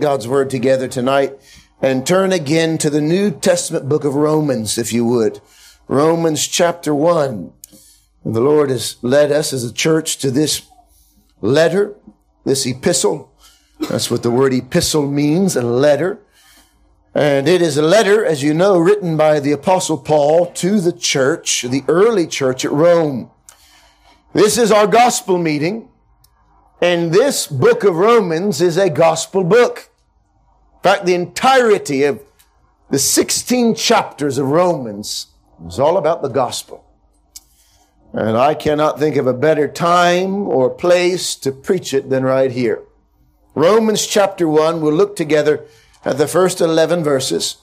God's Word together tonight and turn again to the New Testament book of Romans, if you would. Romans chapter 1. And the Lord has led us as a church to this letter, this epistle. That's what the word epistle means, a letter. And it is a letter, as you know, written by the apostle Paul to the church, the early church at Rome. This is our gospel meeting. And this book of Romans is a gospel book. In fact, the entirety of the 16 chapters of Romans is all about the gospel. And I cannot think of a better time or place to preach it than right here. Romans chapter 1, we'll look together at the first 11 verses.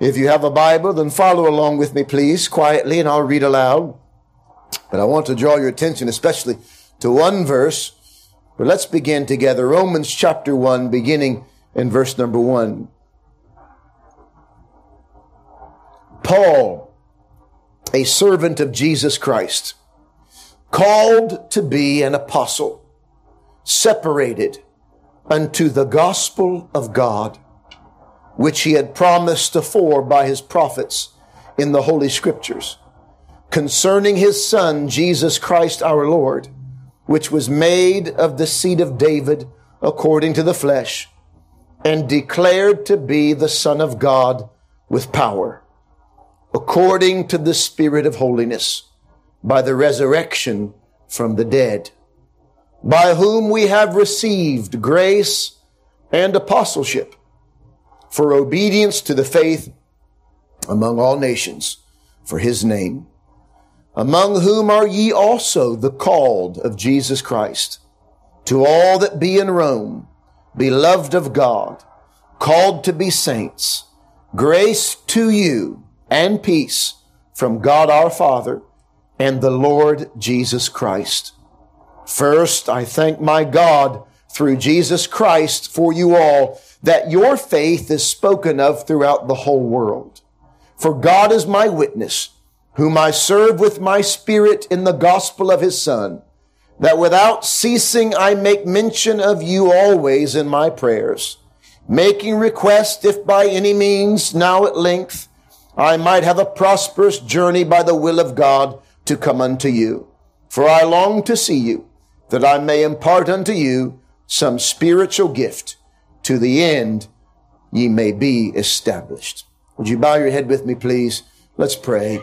If you have a Bible, then follow along with me, please, quietly, and I'll read aloud. But I want to draw your attention especially to one verse. But let's begin together. Romans chapter 1, beginning in verse number one. Paul, a servant of Jesus Christ, called to be an apostle, separated unto the gospel of God, which he had promised afore by his prophets in the Holy Scriptures, concerning his Son, Jesus Christ our Lord, which was made of the seed of David according to the flesh and declared to be the Son of God with power, according to the Spirit of holiness, by the resurrection from the dead, by whom we have received grace and apostleship for obedience to the faith among all nations for his name, among whom are ye also the called of Jesus Christ, to all that be in Rome, beloved of God, called to be saints, grace to you and peace from God our Father and the Lord Jesus Christ. First, I thank my God through Jesus Christ for you all that your faith is spoken of throughout the whole world. For God is my witness, whom I serve with my spirit in the gospel of his son that without ceasing I make mention of you always in my prayers, making request if by any means now at length I might have a prosperous journey by the will of God to come unto you. For I long to see you, that I may impart unto you some spiritual gift to the end ye may be established. Would you bow your head with me, please? Let's pray.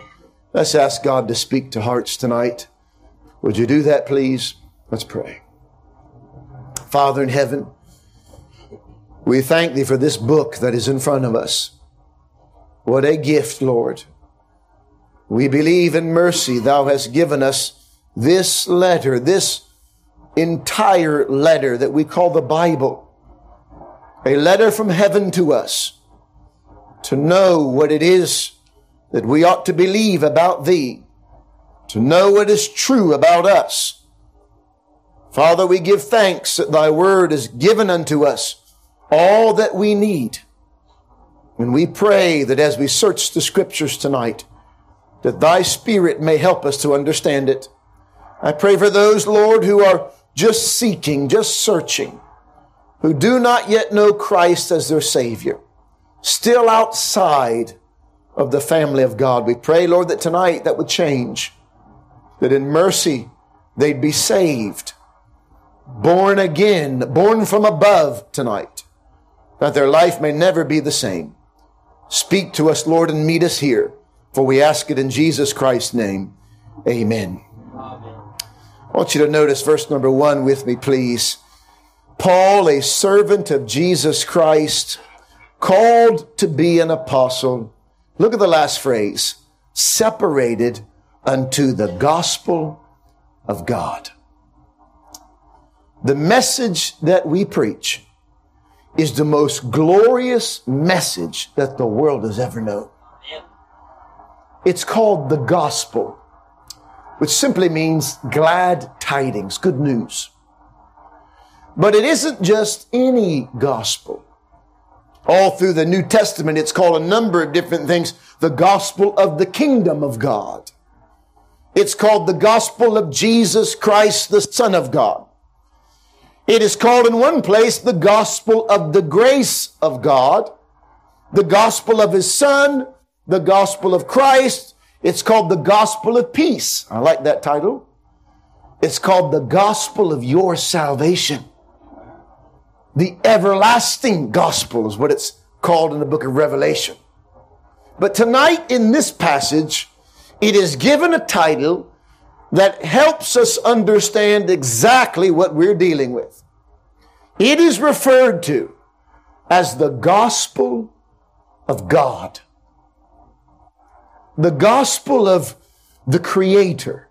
Let's ask God to speak to hearts tonight. Would you do that, please? Let's pray. Father in heaven, we thank thee for this book that is in front of us. What a gift, Lord. We believe in mercy thou hast given us this letter, this entire letter that we call the Bible. A letter from heaven to us to know what it is that we ought to believe about thee to know what is true about us. Father, we give thanks that thy word is given unto us all that we need. And we pray that as we search the scriptures tonight, that thy spirit may help us to understand it. I pray for those, Lord, who are just seeking, just searching, who do not yet know Christ as their Savior, still outside of the family of God. We pray, Lord, that tonight that would change that in mercy they'd be saved, born again, born from above tonight, that their life may never be the same. Speak to us, Lord, and meet us here, for we ask it in Jesus Christ's name. Amen. Amen. I want you to notice verse number one with me, please. Paul, a servant of Jesus Christ, called to be an apostle. Look at the last phrase separated unto the gospel of God. The message that we preach is the most glorious message that the world has ever known. It's called the gospel, which simply means glad tidings, good news. But it isn't just any gospel. All through the New Testament, it's called a number of different things. The gospel of the kingdom of God. It's called the gospel of Jesus Christ, the Son of God. It is called in one place the gospel of the grace of God, the gospel of his son, the gospel of Christ. It's called the gospel of peace. I like that title. It's called the gospel of your salvation. The everlasting gospel is what it's called in the book of Revelation. But tonight in this passage, it is given a title that helps us understand exactly what we're dealing with. It is referred to as the gospel of God. The gospel of the creator.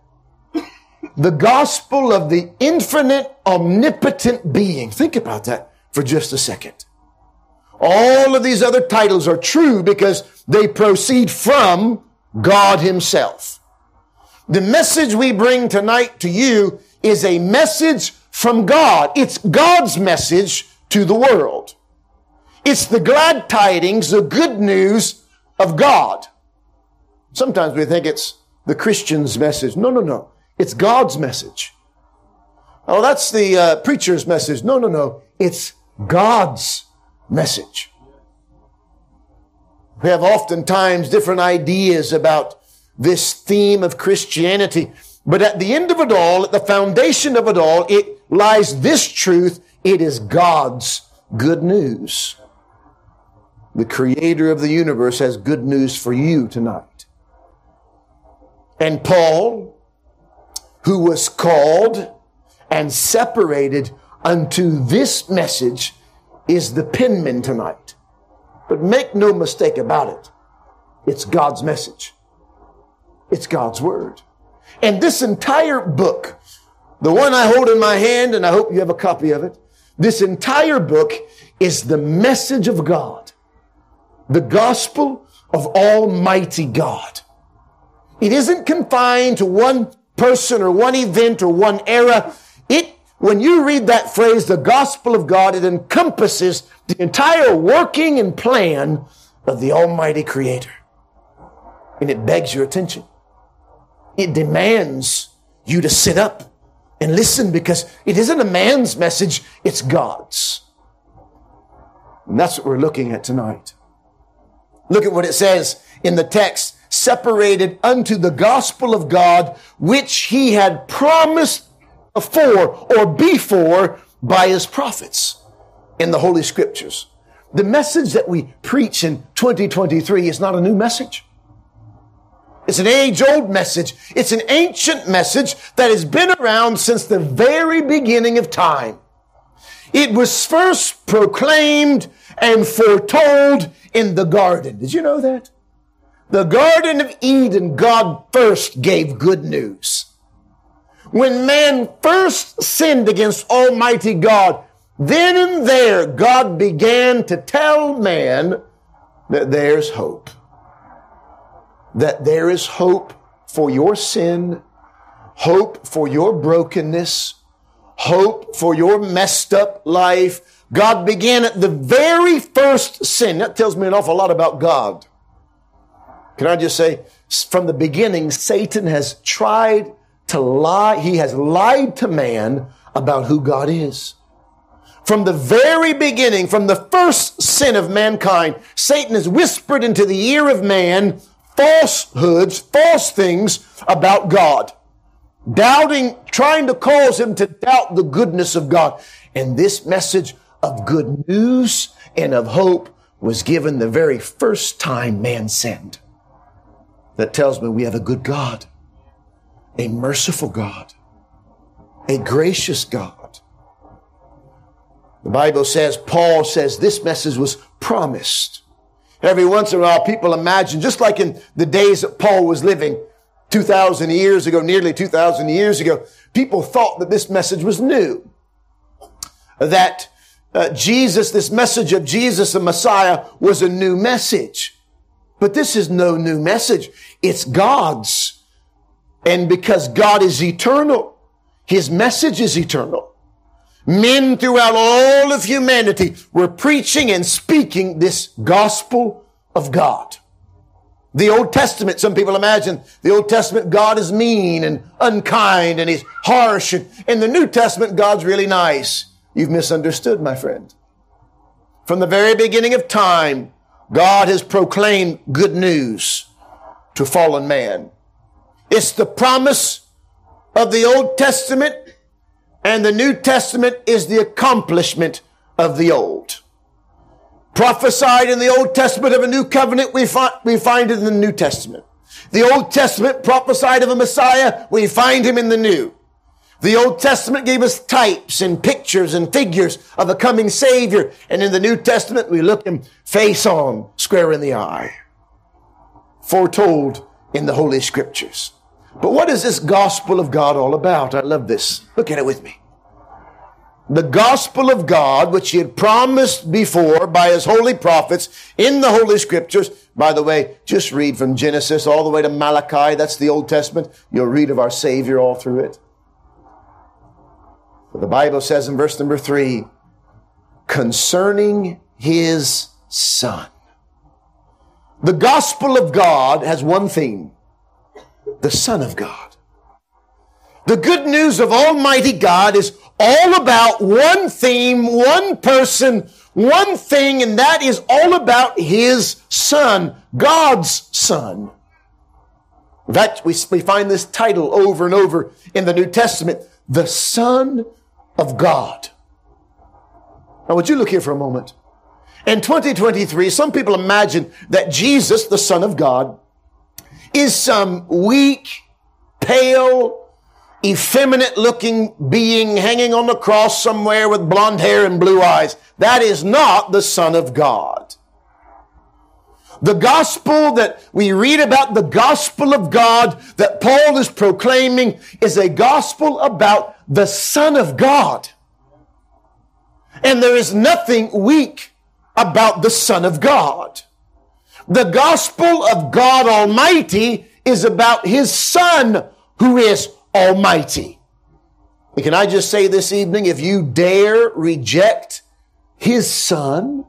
The gospel of the infinite, omnipotent being. Think about that for just a second. All of these other titles are true because they proceed from God himself. The message we bring tonight to you is a message from God. It's God's message to the world. It's the glad tidings, the good news of God. Sometimes we think it's the Christian's message. No, no, no. It's God's message. Oh, that's the uh, preacher's message. No, no, no. It's God's message. We have oftentimes different ideas about this theme of Christianity. But at the end of it all, at the foundation of it all, it lies this truth. It is God's good news. The creator of the universe has good news for you tonight. And Paul, who was called and separated unto this message, is the penman tonight. But make no mistake about it. It's God's message. It's God's Word. And this entire book, the one I hold in my hand, and I hope you have a copy of it, this entire book is the message of God, the gospel of Almighty God. It isn't confined to one person or one event or one era. It, when you read that phrase, the gospel of God, it encompasses the entire working and plan of the Almighty Creator. And it begs your attention. It demands you to sit up and listen because it isn't a man's message, it's God's. And that's what we're looking at tonight. Look at what it says in the text separated unto the gospel of God, which he had promised afore or before by his prophets in the Holy Scriptures. The message that we preach in 2023 is not a new message. It's an age old message. It's an ancient message that has been around since the very beginning of time. It was first proclaimed and foretold in the garden. Did you know that? The Garden of Eden, God first gave good news. When man first sinned against Almighty God, then and there God began to tell man that there's hope that there is hope for your sin, hope for your brokenness, hope for your messed up life. God began at the very first sin. That tells me an awful lot about God. Can I just say, from the beginning, Satan has tried to lie. He has lied to man about who God is. From the very beginning, from the first sin of mankind, Satan has whispered into the ear of man falsehoods, false things about God. Doubting, trying to cause him to doubt the goodness of God. And this message of good news and of hope was given the very first time man sinned. That tells me we have a good God, a merciful God, a gracious God. The Bible says, Paul says this message was promised. Every once in a while, people imagine, just like in the days that Paul was living 2,000 years ago, nearly 2,000 years ago, people thought that this message was new. That uh, Jesus, this message of Jesus the Messiah was a new message. But this is no new message. It's God's. And because God is eternal, His message is eternal. Men throughout all of humanity were preaching and speaking this gospel of God. The Old Testament, some people imagine the Old Testament God is mean and unkind and he's harsh. And in the New Testament, God's really nice. You've misunderstood, my friend. From the very beginning of time, God has proclaimed good news to fallen man. It's the promise of the Old Testament and the New Testament is the accomplishment of the Old. Prophesied in the Old Testament of a new covenant, we, find we find it in the New Testament. The Old Testament prophesied of a Messiah, we find him in the New. The Old Testament gave us types and pictures and figures of a coming Savior. And in the New Testament, we look him face on, square in the eye. Foretold in the Holy Scriptures. But what is this gospel of God all about? I love this. Look at it with me. The gospel of God, which he had promised before by his holy prophets in the Holy Scriptures. By the way, just read from Genesis all the way to Malachi. That's the Old Testament. You'll read of our Savior all through it. But the Bible says in verse number three, concerning his son. The gospel of God has one theme the Son of God. The good news of Almighty God is all about one theme, one person, one thing, and that is all about His Son, God's Son. In fact, we, we find this title over and over in the New Testament, the Son of God. Now, would you look here for a moment? In 2023, some people imagine that Jesus, the Son of God, is some weak, pale, effeminate looking being hanging on the cross somewhere with blonde hair and blue eyes. That is not the Son of God. The gospel that we read about, the gospel of God that Paul is proclaiming is a gospel about the Son of God. And there is nothing weak about the Son of God. The gospel of God Almighty is about His Son who is Almighty. And can I just say this evening, if you dare reject His Son,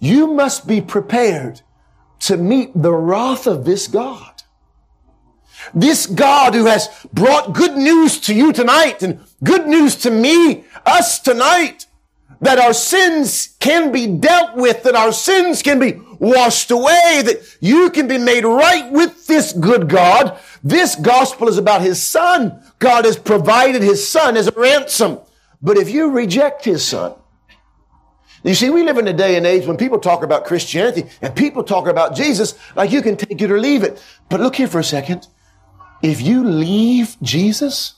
you must be prepared to meet the wrath of this God. This God who has brought good news to you tonight and good news to me, us tonight, that our sins can be dealt with, that our sins can be washed away, that you can be made right with this good God. This gospel is about his son. God has provided his son as a ransom. But if you reject his son, you see, we live in a day and age when people talk about Christianity and people talk about Jesus like you can take it or leave it. But look here for a second. If you leave Jesus,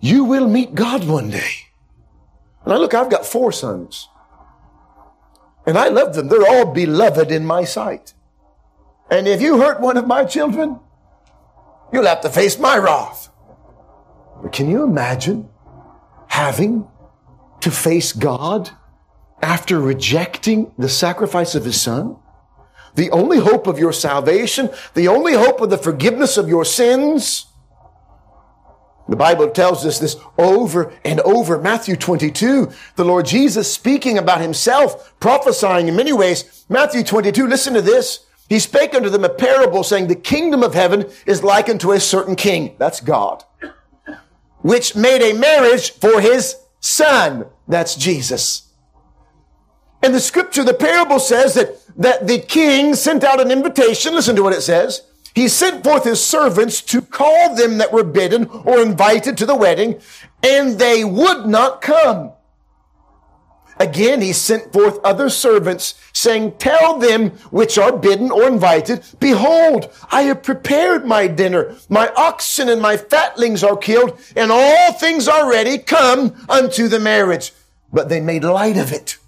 you will meet God one day. Now look, I've got four sons. And I love them. They're all beloved in my sight. And if you hurt one of my children, you'll have to face my wrath. But can you imagine having to face God after rejecting the sacrifice of his son? The only hope of your salvation, the only hope of the forgiveness of your sins, the Bible tells us this over and over. Matthew 22, the Lord Jesus speaking about himself, prophesying in many ways. Matthew 22, listen to this. He spake unto them a parable saying, the kingdom of heaven is likened to a certain king. That's God. Which made a marriage for his son. That's Jesus. And the scripture, the parable says that, that the king sent out an invitation. Listen to what it says he sent forth his servants to call them that were bidden or invited to the wedding, and they would not come. Again, he sent forth other servants, saying, Tell them which are bidden or invited, Behold, I have prepared my dinner. My oxen and my fatlings are killed, and all things are ready. Come unto the marriage. But they made light of it.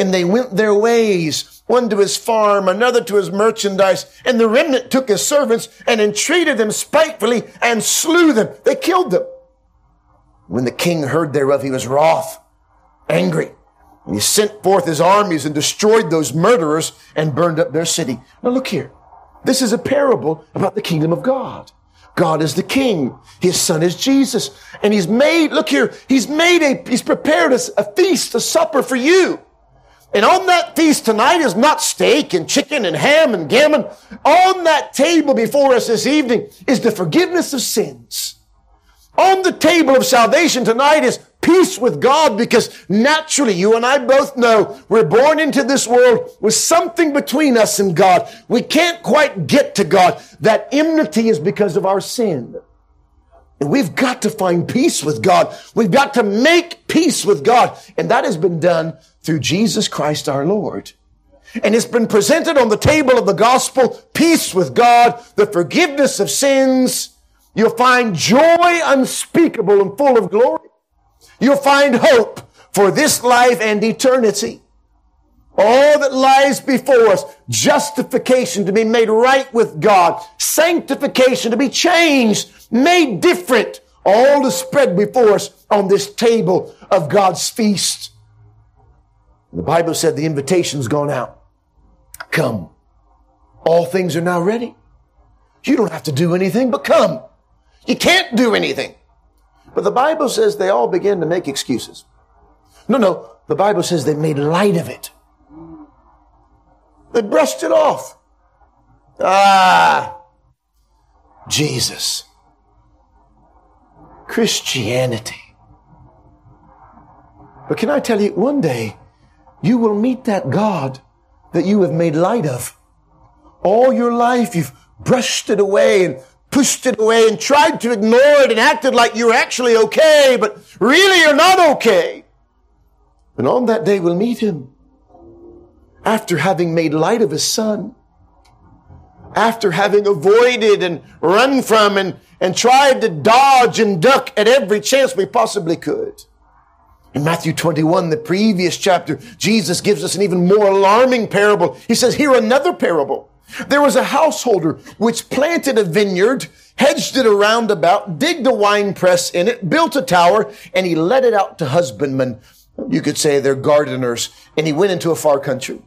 And they went their ways one to his farm, another to his merchandise. And the remnant took his servants and entreated them spitefully and slew them. They killed them. When the king heard thereof, he was wroth, angry. And he sent forth his armies and destroyed those murderers and burned up their city. Now look here. This is a parable about the kingdom of God. God is the king. His son is Jesus. And he's made, look here, he's made a, he's prepared a, a feast, a supper for you. And on that feast tonight is not steak and chicken and ham and gammon. On that table before us this evening is the forgiveness of sins. On the table of salvation tonight is peace with God because naturally you and I both know we're born into this world with something between us and God. We can't quite get to God. That enmity is because of our sin. And we've got to find peace with God. We've got to make peace with God. And that has been done through Jesus Christ our Lord. And it's been presented on the table of the gospel, peace with God, the forgiveness of sins. You'll find joy unspeakable and full of glory. You'll find hope for this life and eternity. All that lies before us, justification to be made right with God, sanctification to be changed, made different, all to spread before us on this table of God's feast. The Bible said the invitation's gone out. Come. All things are now ready. You don't have to do anything but come. You can't do anything. But the Bible says they all began to make excuses. No, no. The Bible says they made light of it. They brushed it off. Ah, Jesus. Christianity. But can I tell you, one day you will meet that God that you have made light of. All your life you've brushed it away and pushed it away and tried to ignore it and acted like you're actually okay, but really you're not okay. And on that day we'll meet him after having made light of his son, after having avoided and run from and, and tried to dodge and duck at every chance we possibly could. In Matthew 21, the previous chapter, Jesus gives us an even more alarming parable. He says, here another parable. There was a householder which planted a vineyard, hedged it around about, digged a wine press in it, built a tower, and he let it out to husbandmen. You could say they're gardeners. And he went into a far country.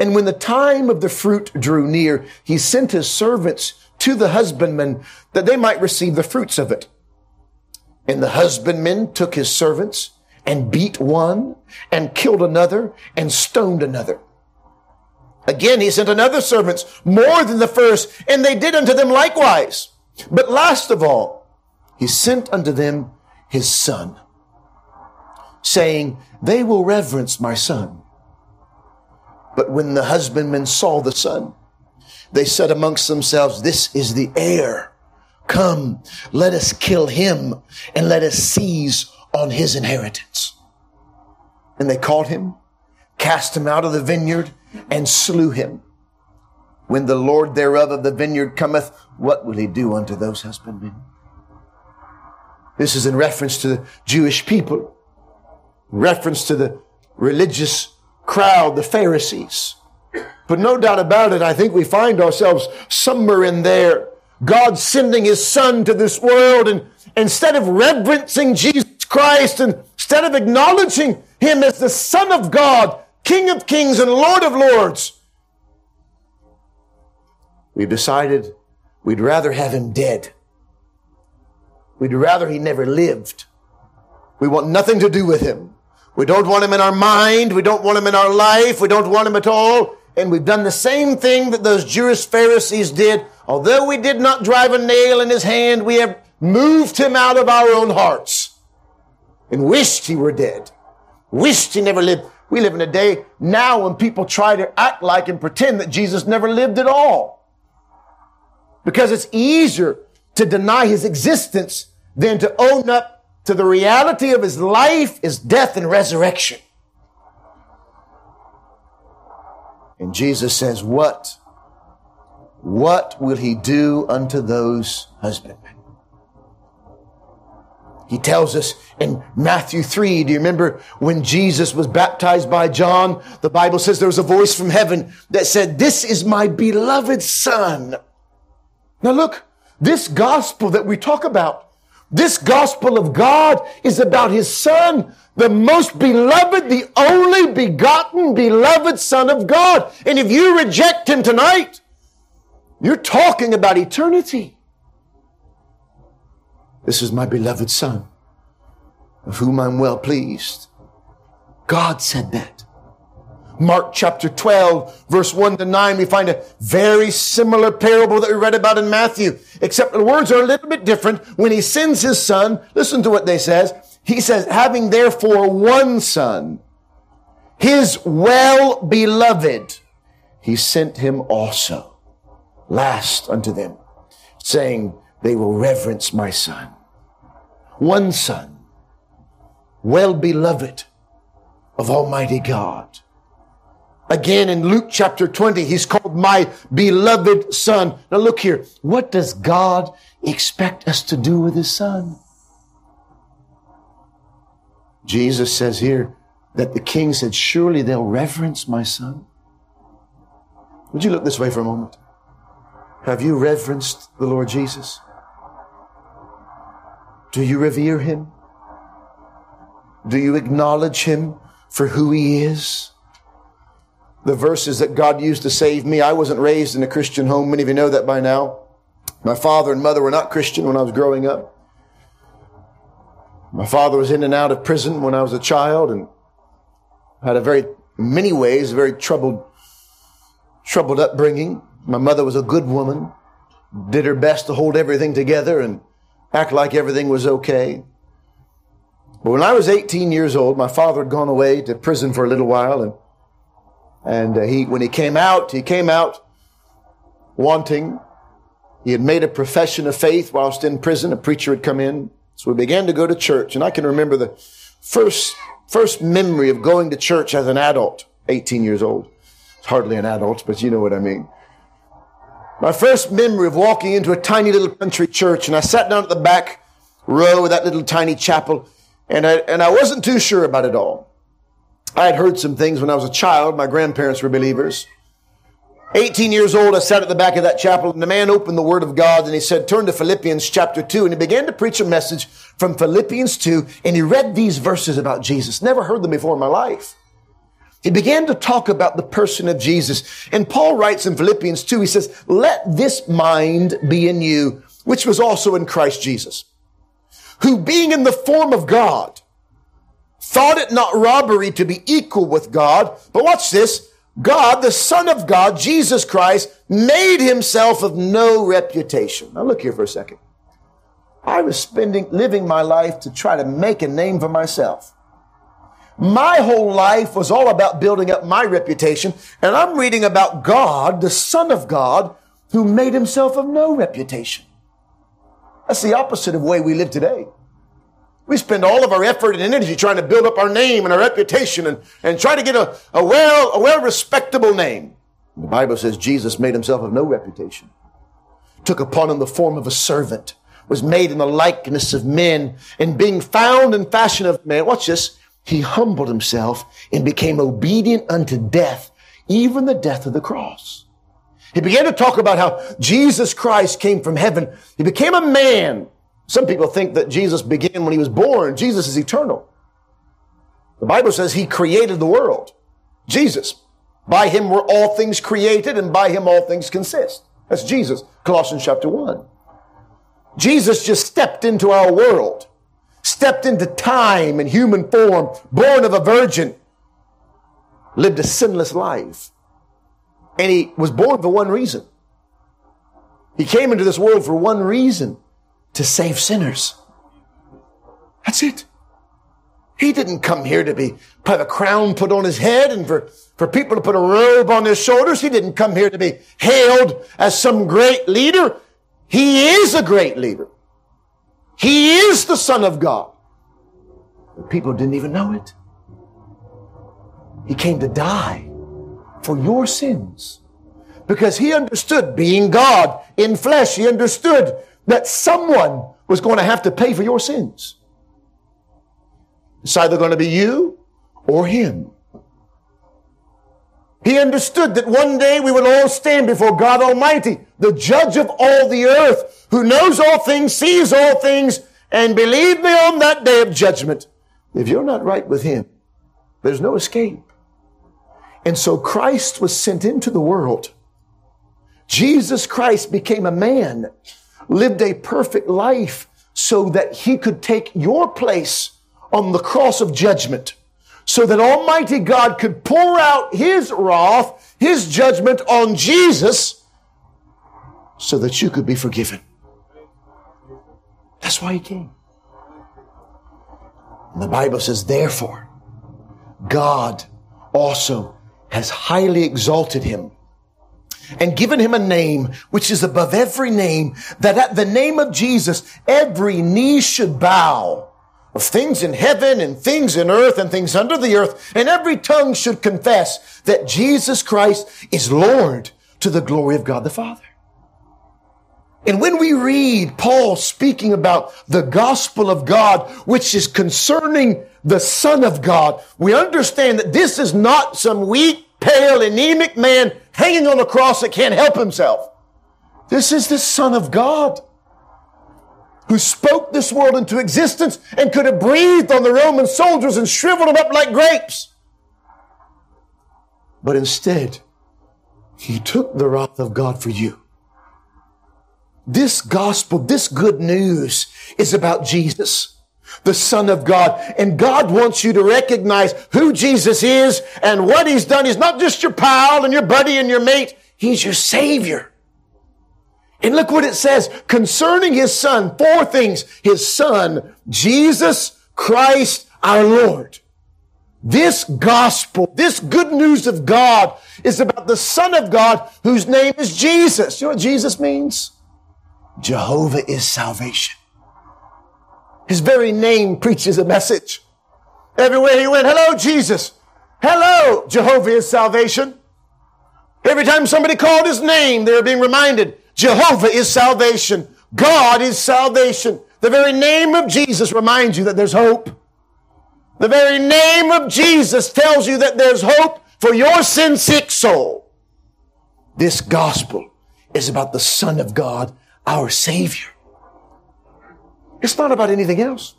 And when the time of the fruit drew near, he sent his servants to the husbandmen that they might receive the fruits of it. And the husbandmen took his servants and beat one and killed another and stoned another. Again, he sent another servants more than the first, and they did unto them likewise. But last of all, he sent unto them his son, saying, They will reverence my son. But when the husbandmen saw the son, they said amongst themselves, This is the heir. Come, let us kill him and let us seize on his inheritance. And they caught him, cast him out of the vineyard, and slew him. When the Lord thereof of the vineyard cometh, what will he do unto those husbandmen? This is in reference to the Jewish people, reference to the religious crowd, the Pharisees. But no doubt about it, I think we find ourselves somewhere in there. God sending his son to this world and instead of reverencing Jesus Christ instead of acknowledging him as the son of God, King of kings and Lord of lords, we've decided we'd rather have him dead. We'd rather he never lived. We want nothing to do with him. We don't want him in our mind. We don't want him in our life. We don't want him at all. And we've done the same thing that those Jewish Pharisees did. Although we did not drive a nail in his hand, we have moved him out of our own hearts and wished he were dead. Wished he never lived. We live in a day now when people try to act like and pretend that Jesus never lived at all. Because it's easier to deny his existence than to own up to the reality of his life, his death, and resurrection. And Jesus says, What? What will he do unto those husbandmen? He tells us in Matthew 3, do you remember when Jesus was baptized by John? The Bible says there was a voice from heaven that said, this is my beloved son. Now look, this gospel that we talk about, this gospel of God is about his son, the most beloved, the only begotten beloved son of God. And if you reject him tonight, you're talking about eternity. This is my beloved Son, of whom I'm well pleased. God said that. Mark chapter 12, verse 1 to 9, we find a very similar parable that we read about in Matthew, except the words are a little bit different. When he sends his son, listen to what they says. He says, having therefore one son, his well beloved, he sent him also last unto them, saying, they will reverence my son. One son, well beloved of Almighty God. Again in Luke chapter 20, he's called my beloved son. Now look here. What does God expect us to do with his son? Jesus says here that the king said, surely they'll reverence my son. Would you look this way for a moment? Have you reverenced the Lord Jesus? Do you revere him? Do you acknowledge him for who he is? The verses that God used to save me, I wasn't raised in a Christian home. Many of you know that by now. My father and mother were not Christian when I was growing up. My father was in and out of prison when I was a child and had a very, many ways, a very troubled, troubled upbringing. My mother was a good woman, did her best to hold everything together and act like everything was okay. But when I was 18 years old, my father had gone away to prison for a little while, and and uh, he when he came out, he came out wanting. He had made a profession of faith whilst in prison. A preacher had come in, so we began to go to church. And I can remember the first first memory of going to church as an adult, 18 years old. It's hardly an adult, but you know what I mean. My first memory of walking into a tiny little country church, and I sat down at the back row of that little tiny chapel, and I, and I wasn't too sure about it all. I had heard some things when I was a child. My grandparents were believers. 18 years old, I sat at the back of that chapel, and the man opened the Word of God, and he said, Turn to Philippians chapter 2, and he began to preach a message from Philippians 2, and he read these verses about Jesus. Never heard them before in my life. He began to talk about the person of Jesus. And Paul writes in Philippians 2, he says, let this mind be in you, which was also in Christ Jesus, who being in the form of God, thought it not robbery to be equal with God. But watch this. God, the Son of God, Jesus Christ, made himself of no reputation. Now look here for a second. I was spending, living my life to try to make a name for myself. My whole life was all about building up my reputation. And I'm reading about God, the Son of God, who made himself of no reputation. That's the opposite of the way we live today. We spend all of our effort and energy trying to build up our name and our reputation and, and try to get a, a well, a well respectable name. The Bible says Jesus made himself of no reputation, took upon him the form of a servant, was made in the likeness of men, and being found in fashion of man. Watch this he humbled himself and became obedient unto death, even the death of the cross. He began to talk about how Jesus Christ came from heaven. He became a man. Some people think that Jesus began when he was born. Jesus is eternal. The Bible says he created the world. Jesus. By him were all things created and by him all things consist. That's Jesus. Colossians chapter 1. Jesus just stepped into our world stepped into time in human form, born of a virgin, lived a sinless life. And he was born for one reason. He came into this world for one reason to save sinners. That's it. He didn't come here to be have a crown put on his head and for, for people to put a robe on his shoulders. He didn't come here to be hailed as some great leader. He is a great leader. He is the Son of God. But people didn't even know it. He came to die for your sins because he understood being God in flesh. He understood that someone was going to have to pay for your sins. It's either going to be you or him. He understood that one day we would all stand before God Almighty, the judge of all the earth, who knows all things, sees all things, and believe me on that day of judgment, if you're not right with Him, there's no escape. And so Christ was sent into the world. Jesus Christ became a man, lived a perfect life so that He could take your place on the cross of judgment so that Almighty God could pour out His wrath, His judgment on Jesus so that you could be forgiven. That's why He came. And the Bible says, therefore, God also has highly exalted him and given him a name which is above every name, that at the name of Jesus, every knee should bow of things in heaven and things in earth and things under the earth, and every tongue should confess that Jesus Christ is Lord to the glory of God the Father. And when we read Paul speaking about the gospel of God, which is concerning the Son of God, we understand that this is not some weak, pale, anemic man hanging on a cross that can't help himself. This is the Son of God who spoke this world into existence and could have breathed on the Roman soldiers and shriveled them up like grapes. But instead, he took the wrath of God for you this gospel, this good news is about Jesus, the Son of God. And God wants you to recognize who Jesus is and what He's done. He's not just your pal and your buddy and your mate. He's your Savior. And look what it says concerning His Son. Four things. His Son, Jesus Christ our Lord. This gospel, this good news of God is about the Son of God whose name is Jesus. You know what Jesus means? Jehovah is salvation. His very name preaches a message. Everywhere he went, hello, Jesus. Hello, Jehovah is salvation. Every time somebody called his name, they were being reminded, Jehovah is salvation. God is salvation. The very name of Jesus reminds you that there's hope. The very name of Jesus tells you that there's hope for your sin sick soul. This gospel is about the Son of God our Savior. It's not about anything else.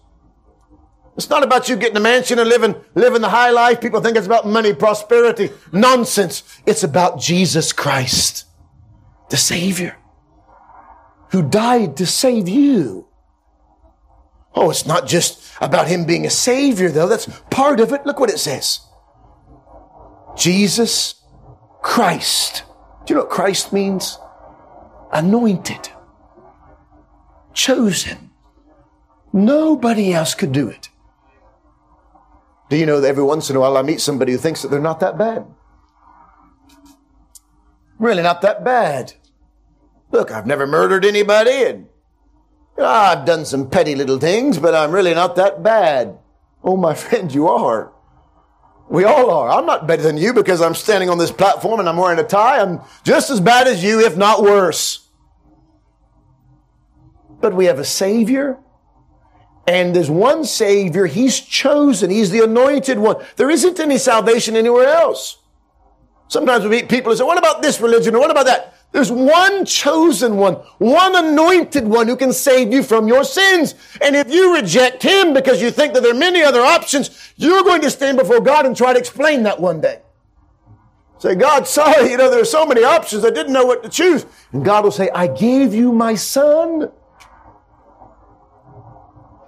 It's not about you getting a mansion and living, living the high life. People think it's about money, prosperity. Nonsense. It's about Jesus Christ, the Savior, who died to save you. Oh, it's not just about Him being a Savior, though. That's part of it. Look what it says. Jesus Christ. Do you know what Christ means? Anointed chosen. Nobody else could do it. Do you know that every once in a while I meet somebody who thinks that they're not that bad? Really not that bad. Look, I've never murdered anybody and I've done some petty little things, but I'm really not that bad. Oh, my friend, you are. We all are. I'm not better than you because I'm standing on this platform and I'm wearing a tie. I'm just as bad as you, if not worse. But we have a Savior. And there's one Savior. He's chosen. He's the anointed one. There isn't any salvation anywhere else. Sometimes we meet people and say, what about this religion or what about that? There's one chosen one, one anointed one who can save you from your sins. And if you reject him because you think that there are many other options, you're going to stand before God and try to explain that one day. Say, God, sorry, you know, there are so many options. I didn't know what to choose. And God will say, I gave you my son.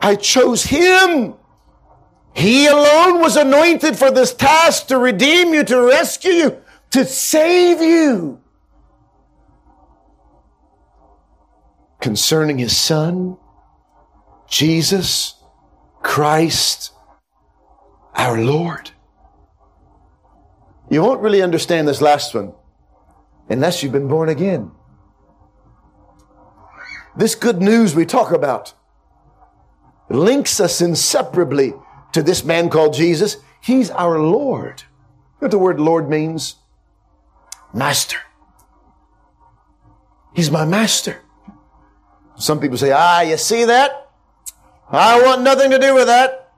I chose him. He alone was anointed for this task to redeem you, to rescue you, to save you. Concerning his son, Jesus Christ, our Lord. You won't really understand this last one unless you've been born again. This good news we talk about links us inseparably to this man called Jesus. He's our Lord. You know what the word Lord means? Master. He's my master. Some people say, ah, you see that? I want nothing to do with that.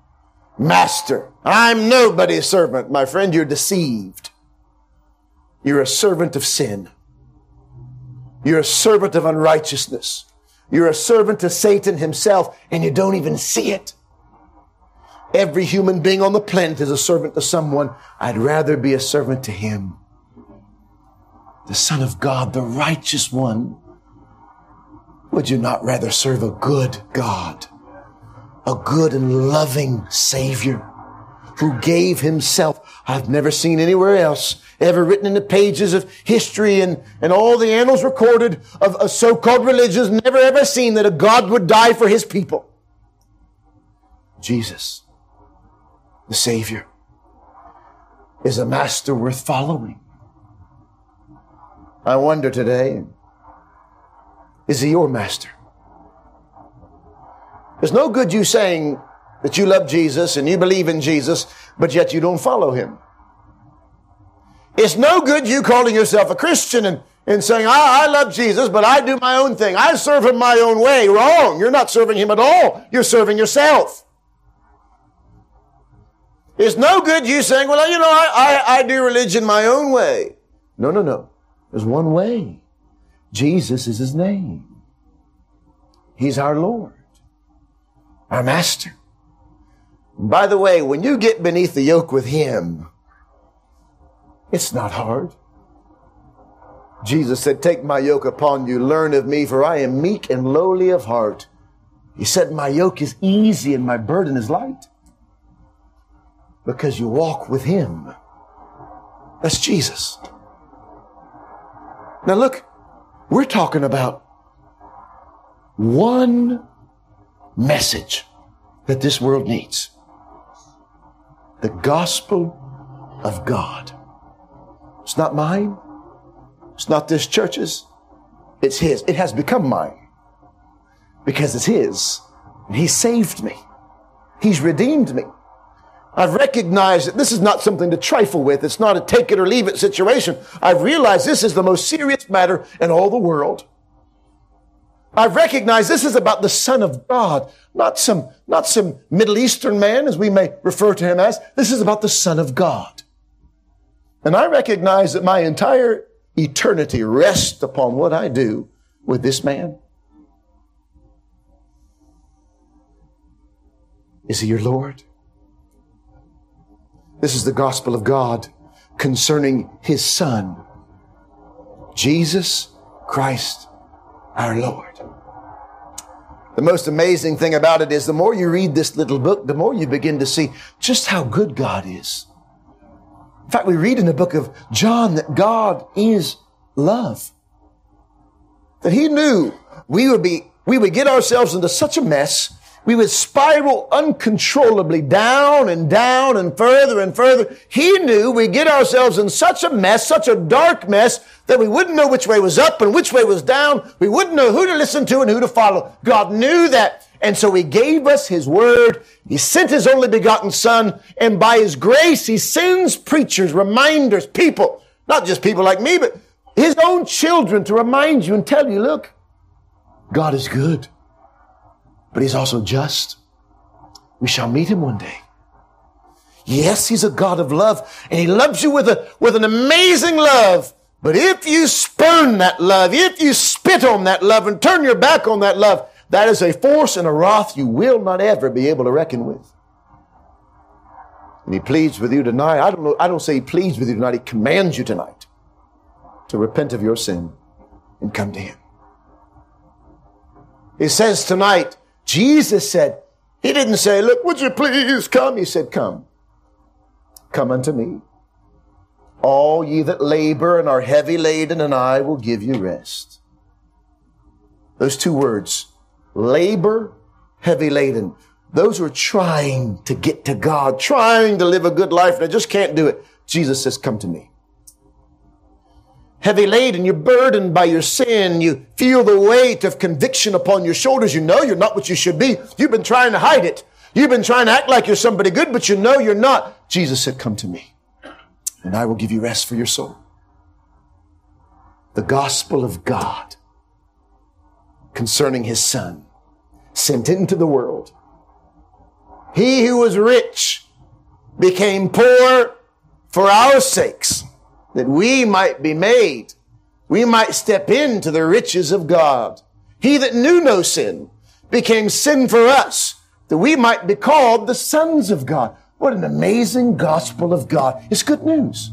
Master. I'm nobody's servant. My friend, you're deceived. You're a servant of sin. You're a servant of unrighteousness. You're a servant to Satan himself and you don't even see it. Every human being on the planet is a servant to someone. I'd rather be a servant to him. The Son of God, the righteous one. Would you not rather serve a good God? A good and loving Savior who gave himself. I've never seen anywhere else ever written in the pages of history and, and all the annals recorded of, of so-called religions, never ever seen that a God would die for his people. Jesus. the Savior, is a master worth following. I wonder today, is he your master? There's no good you saying that you love Jesus and you believe in Jesus, but yet you don't follow him. It's no good you calling yourself a Christian and, and saying, I, I love Jesus, but I do my own thing. I serve him my own way. Wrong. You're not serving him at all. You're serving yourself. It's no good you saying, well, you know, I, I, I do religion my own way. No, no, no. There's one way. Jesus is his name. He's our Lord, our master. And by the way, when you get beneath the yoke with him, it's not hard. Jesus said, Take my yoke upon you, learn of me, for I am meek and lowly of heart. He said, My yoke is easy and my burden is light. Because you walk with him. That's Jesus. Now look, we're talking about one message that this world needs. The gospel of God. It's not mine. It's not this church's. It's his. It has become mine because it's his. And he saved me. He's redeemed me. I've recognized that this is not something to trifle with. It's not a take it or leave it situation. I've realized this is the most serious matter in all the world. I've recognized this is about the Son of God, not some, not some Middle Eastern man, as we may refer to him as. This is about the Son of God. And I recognize that my entire eternity rests upon what I do with this man. Is he your Lord? This is the gospel of God concerning his son, Jesus Christ our Lord. The most amazing thing about it is the more you read this little book, the more you begin to see just how good God is. In fact, we read in the book of John that God is love. That he knew we would be, we would get ourselves into such a mess we would spiral uncontrollably down and down and further and further. He knew we'd get ourselves in such a mess, such a dark mess, that we wouldn't know which way was up and which way was down. We wouldn't know who to listen to and who to follow. God knew that. And so he gave us his word. He sent his only begotten son. And by his grace, he sends preachers, reminders, people, not just people like me, but his own children to remind you and tell you, look, God is good but he's also just. We shall meet him one day. Yes, he's a God of love and he loves you with a, with an amazing love. But if you spurn that love, if you spit on that love and turn your back on that love, that is a force and a wrath you will not ever be able to reckon with. And he pleads with you tonight. I don't know, I don't say he pleads with you tonight. He commands you tonight to repent of your sin and come to him. He says tonight, Jesus said, He didn't say, Look, would you please come? He said, Come. Come unto me. All ye that labor and are heavy laden, and I will give you rest. Those two words, labor, heavy laden. Those who are trying to get to God, trying to live a good life, and they just can't do it. Jesus says, Come to me heavy laden, you're burdened by your sin, you feel the weight of conviction upon your shoulders, you know you're not what you should be. You've been trying to hide it. You've been trying to act like you're somebody good, but you know you're not. Jesus said, come to me and I will give you rest for your soul. The gospel of God concerning his son sent into the world. He who was rich became poor for our sakes that we might be made. We might step into the riches of God. He that knew no sin became sin for us, that we might be called the sons of God. What an amazing gospel of God. It's good news.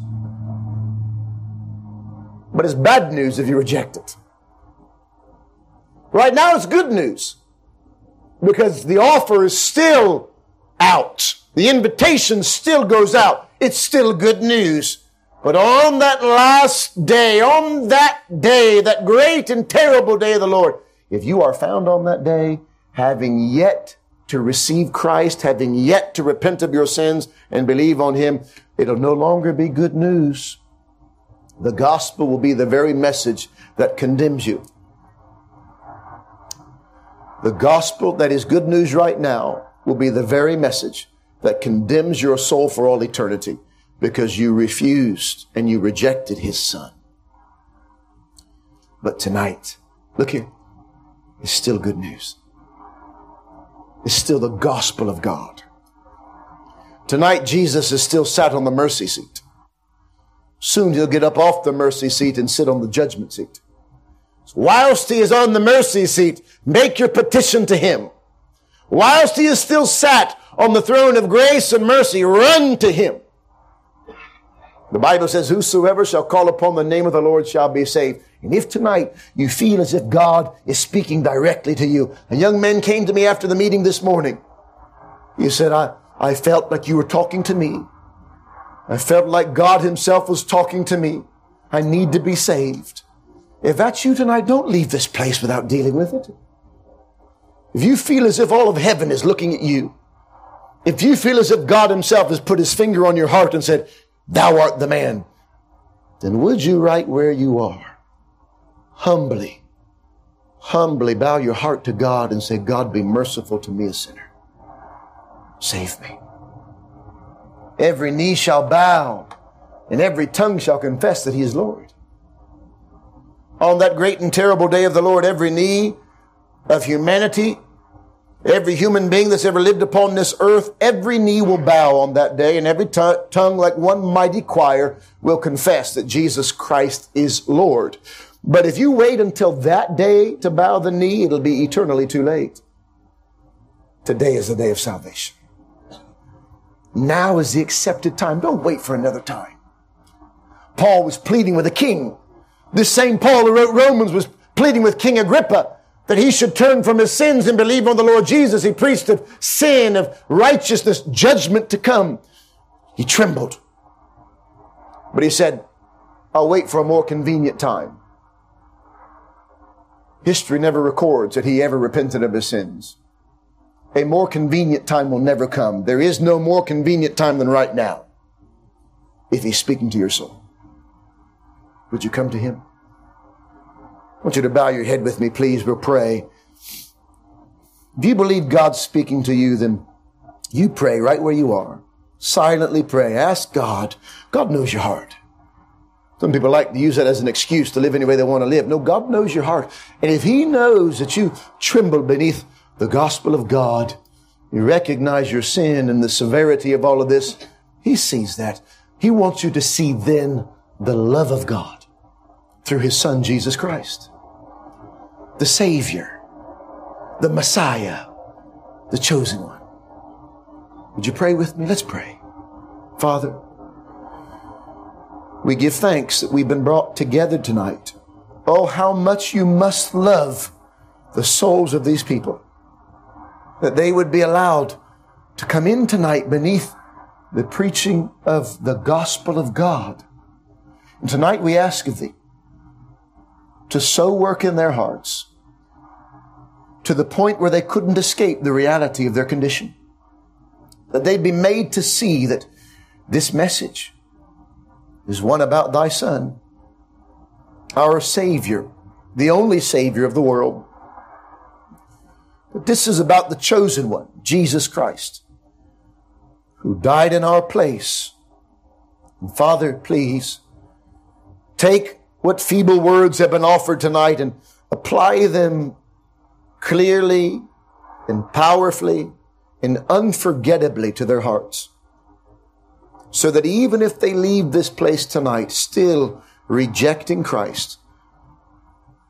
But it's bad news if you reject it. Right now it's good news because the offer is still out. The invitation still goes out. It's still good news. But on that last day, on that day, that great and terrible day of the Lord, if you are found on that day having yet to receive Christ, having yet to repent of your sins and believe on Him, it'll no longer be good news. The gospel will be the very message that condemns you. The gospel that is good news right now will be the very message that condemns your soul for all eternity because you refused and you rejected his son. But tonight, look here, it's still good news. It's still the gospel of God. Tonight, Jesus is still sat on the mercy seat. Soon he'll get up off the mercy seat and sit on the judgment seat. Whilst he is on the mercy seat, make your petition to him. Whilst he is still sat on the throne of grace and mercy, run to him. The Bible says, whosoever shall call upon the name of the Lord shall be saved. And if tonight you feel as if God is speaking directly to you, a young man came to me after the meeting this morning. He said, I, I felt like you were talking to me. I felt like God himself was talking to me. I need to be saved. If that's you tonight, don't leave this place without dealing with it. If you feel as if all of heaven is looking at you, if you feel as if God himself has put his finger on your heart and said, thou art the man, then would you right where you are, humbly, humbly bow your heart to God and say, God be merciful to me a sinner. Save me. Every knee shall bow and every tongue shall confess that he is Lord. On that great and terrible day of the Lord, every knee of humanity, every human being that's ever lived upon this earth, every knee will bow on that day and every t- tongue like one mighty choir will confess that Jesus Christ is Lord. But if you wait until that day to bow the knee, it'll be eternally too late. Today is the day of salvation. Now is the accepted time. Don't wait for another time. Paul was pleading with a king. This same Paul who wrote Romans was pleading with King Agrippa that he should turn from his sins and believe on the Lord Jesus. He preached of sin, of righteousness, judgment to come. He trembled. But he said, I'll wait for a more convenient time. History never records that he ever repented of his sins. A more convenient time will never come. There is no more convenient time than right now if he's speaking to your soul. Would you come to him? I want you to bow your head with me, please. We'll pray. If you believe God's speaking to you, then you pray right where you are. Silently pray. Ask God. God knows your heart. Some people like to use that as an excuse to live any way they want to live. No, God knows your heart. And if He knows that you tremble beneath the gospel of God, you recognize your sin and the severity of all of this, He sees that. He wants you to see then the love of God through His Son, Jesus Christ. The Savior, the Messiah, the chosen one. Would you pray with me? Let's pray. Father, we give thanks that we've been brought together tonight. Oh, how much you must love the souls of these people. That they would be allowed to come in tonight beneath the preaching of the gospel of God. And tonight we ask of thee to so work in their hearts to the point where they couldn't escape the reality of their condition. That they'd be made to see that this message is one about thy son, our savior, the only savior of the world. But this is about the chosen one, Jesus Christ, who died in our place. And Father, please take what feeble words have been offered tonight and apply them clearly and powerfully and unforgettably to their hearts so that even if they leave this place tonight still rejecting Christ,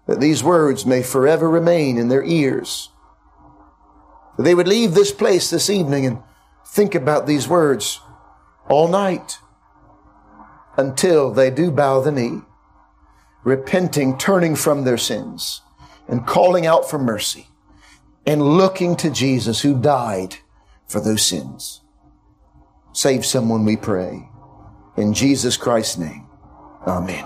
that these words may forever remain in their ears. That they would leave this place this evening and think about these words all night until they do bow the knee, repenting, turning from their sins, and calling out for mercy, and looking to Jesus who died for those sins. Save someone, we pray. In Jesus Christ's name, amen.